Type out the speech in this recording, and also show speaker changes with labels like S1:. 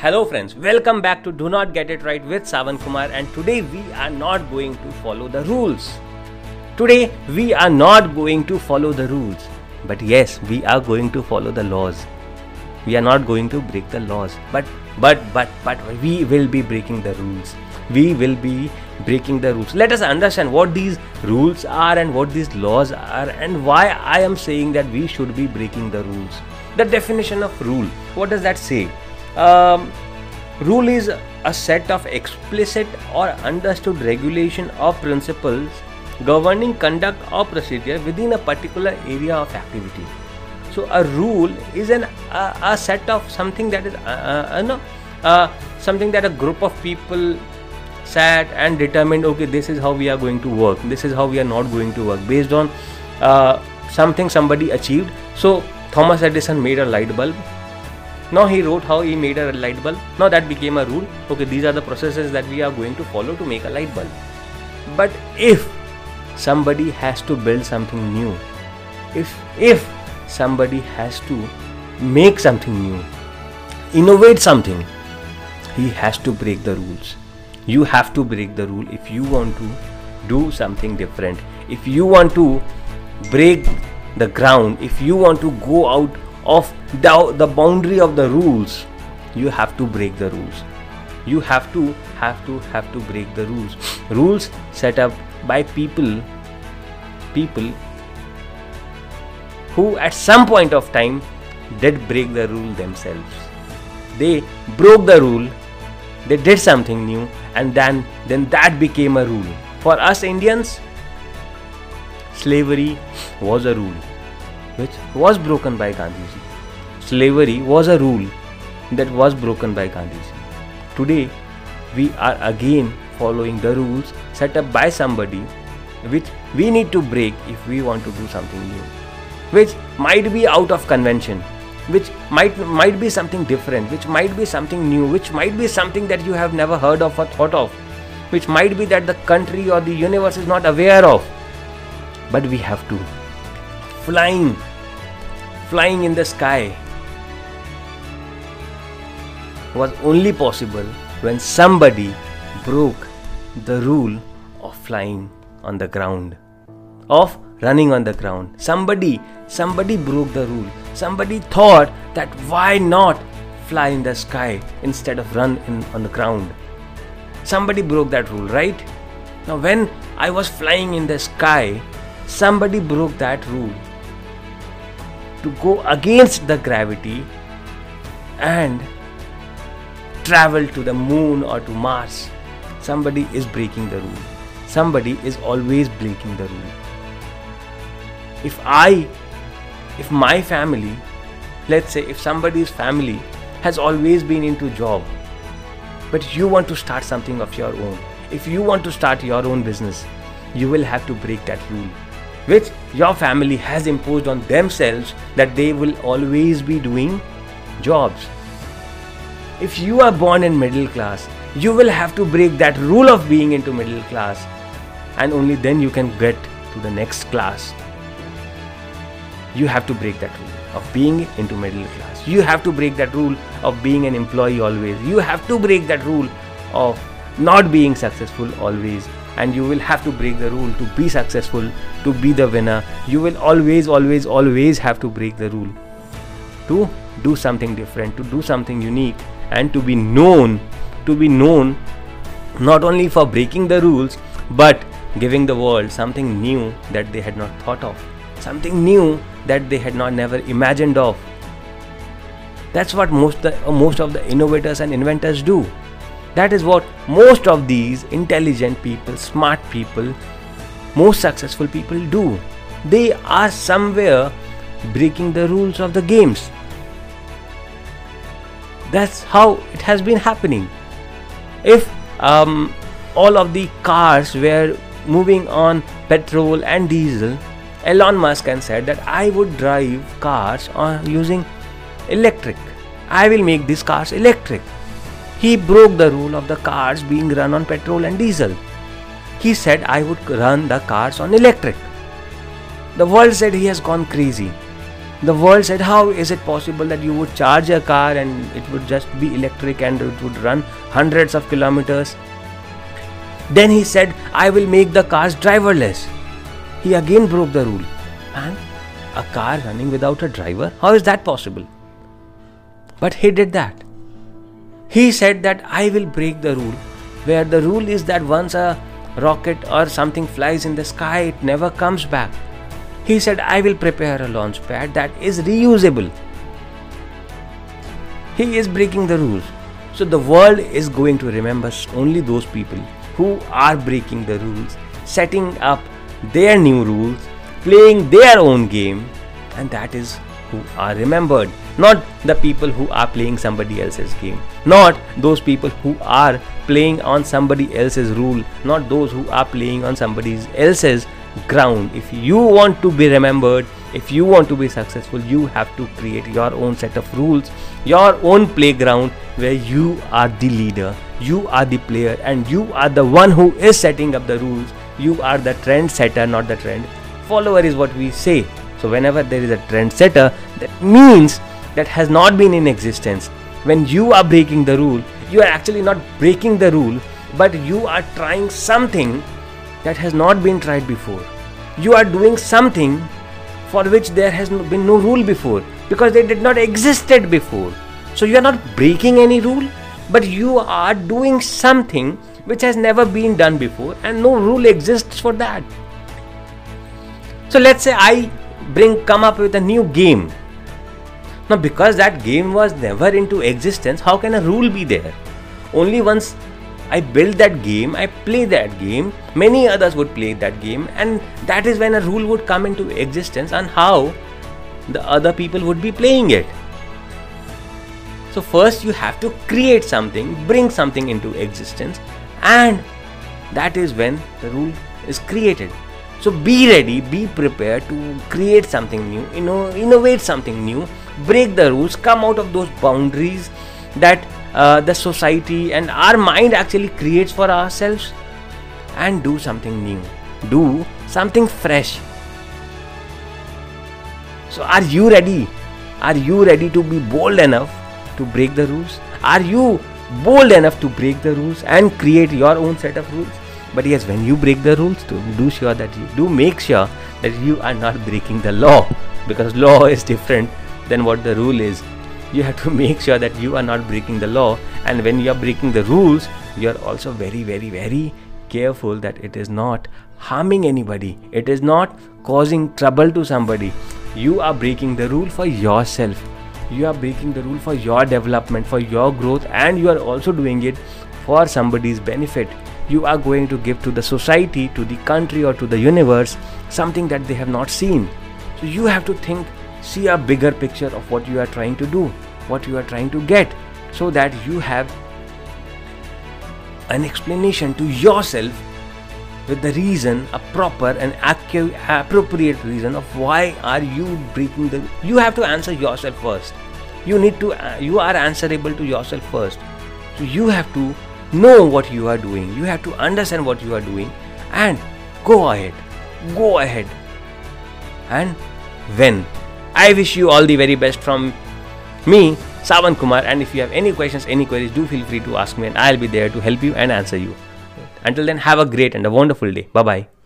S1: Hello friends, welcome back to Do Not Get It Right with Savan Kumar and today we are not going to follow the rules. Today we are not going to follow the rules. But yes, we are going to follow the laws. We are not going to break the laws. But but but but we will be breaking the rules. We will be breaking the rules. Let us understand what these rules are and what these laws are and why I am saying that we should be breaking the rules. The definition of rule. What does that say? Um, rule is a set of explicit or understood regulation or principles governing conduct or procedure within a particular area of activity. So a rule is an a, a set of something that is uh, uh, no, uh, something that a group of people sat and determined. Okay, this is how we are going to work. This is how we are not going to work based on uh, something somebody achieved. So Thomas Edison made a light bulb now he wrote how he made a light bulb. Now that became a rule. Okay, these are the processes that we are going to follow to make a light bulb. But if somebody has to build something new, if if somebody has to make something new, innovate something, he has to break the rules. You have to break the rule if you want to do something different. If you want to break the ground, if you want to go out of the, the boundary of the rules you have to break the rules. You have to have to have to break the rules. Rules set up by people people who at some point of time did break the rule themselves. They broke the rule they did something new and then then that became a rule. For us indians slavery was a rule which was broken by Gandhiji. Slavery was a rule that was broken by Gandhiji. Today, we are again following the rules set up by somebody which we need to break if we want to do something new which might be out of convention which might might be something different which might be something new which might be something that you have never heard of or thought of which might be that the country or the universe is not aware of but we have to flying flying in the sky was only possible when somebody broke the rule of flying on the ground of running on the ground. Somebody somebody broke the rule. Somebody thought that why not fly in the sky instead of run in, on the ground? Somebody broke that rule right? Now when i was flying in the sky somebody broke that rule to go against the gravity and travel to the moon or to Mars. Somebody is breaking the rule. Somebody is always breaking the rule. If I, if my family, let's say if somebody's family has always been into job, but you want to start something of your own, if you want to start your own business, you will have to break that rule which your family has imposed on themselves that they will always be doing jobs. If you are born in middle class, you will have to break that rule of being into middle class, and only then you can get to the next class. You have to break that rule of being into middle class. You have to break that rule of being an employee always. You have to break that rule of not being successful always and you will have to break the rule to be successful to be the winner. You will always always always have to break the rule. To do something different to do something unique and to be known to be known not only for breaking the rules but giving the world something new that they had not thought of. Something new that they had not never imagined of. That's what most the, most of the innovators and inventors do that is what most of these intelligent people, smart people, most successful people do. They are somewhere breaking the rules of the games. That's how it has been happening. If um, all of the cars were moving on petrol and diesel, Elon Musk and said that I would drive cars on using electric. I will make these cars electric. He broke the rule of the cars being run on petrol and diesel. He said I would run the cars on electric. The world said he has gone crazy. the world said how is it possible that you would charge a car and it would just be electric and it would run hundreds of kilometers then he said i will make the cars driverless he again broke the rule and a car running without a driver how is that possible but he did that he said that i will break the rule where the rule is that once a rocket or something flies in the sky it never comes back he said, I will prepare a launch pad that is reusable. He is breaking the rules. So the world is going to remember only those people who are breaking the rules, setting up their new rules, playing their own game, and that is who are remembered. Not the people who are playing somebody else's game, not those people who are playing on somebody else's rule, not those who are playing on somebody else's ground. If you want to be remembered, if you want to be successful, you have to create your own set of rules, your own playground where you are the leader, you are the player, and you are the one who is setting up the rules. You are the trend setter, not the trend follower, is what we say. So, whenever there is a trend setter, that means that has not been in existence. When you are breaking the rule, you are actually not breaking the rule, but you are trying something that has not been tried before. You are doing something for which there has been no rule before because they did not existed before. So you are not breaking any rule, but you are doing something which has never been done before and no rule exists for that. So let's say I bring come up with a new game. Now because that game was never into existence, how can a rule be there? Only once I build that game, I play that game, many others would play that game, and that is when a rule would come into existence and how the other people would be playing it. So, first you have to create something, bring something into existence, and that is when the rule is created. So, be ready, be prepared to create something new, you know, innovate something new, break the rules, come out of those boundaries that uh, the society and our mind actually creates for ourselves and do something new do something fresh. So are you ready? Are you ready to be bold enough to break the rules? Are you bold enough to break the rules and create your own set of rules? But yes when you break the rules do, do sure that you do make sure that you are not breaking the law because law is different than what the rule is you have to make sure that you are not breaking the law. And when you are breaking the rules you are also very very very careful that it is not harming anybody. It is not causing trouble to somebody. You are breaking the rule for yourself. You are breaking the rule for your development for your growth and you are also doing it for somebody's benefit. You are going to give to the society to the country or to the universe something that they have not seen. So you have to think see a bigger picture of what you are trying to do, what you are trying to get, so that you have an explanation to yourself with the reason, a proper and appropriate reason of why are you breaking the. You have to answer yourself first. You need to. You are answerable to yourself first. So you have to know what you are doing. You have to understand what you are doing, and go ahead. Go ahead. And when I wish you all the very best from me, Savan Kumar. And if you have any questions, any queries, do feel free to ask me, and I'll be there to help you and answer you. Until then, have a great and a wonderful day. Bye bye.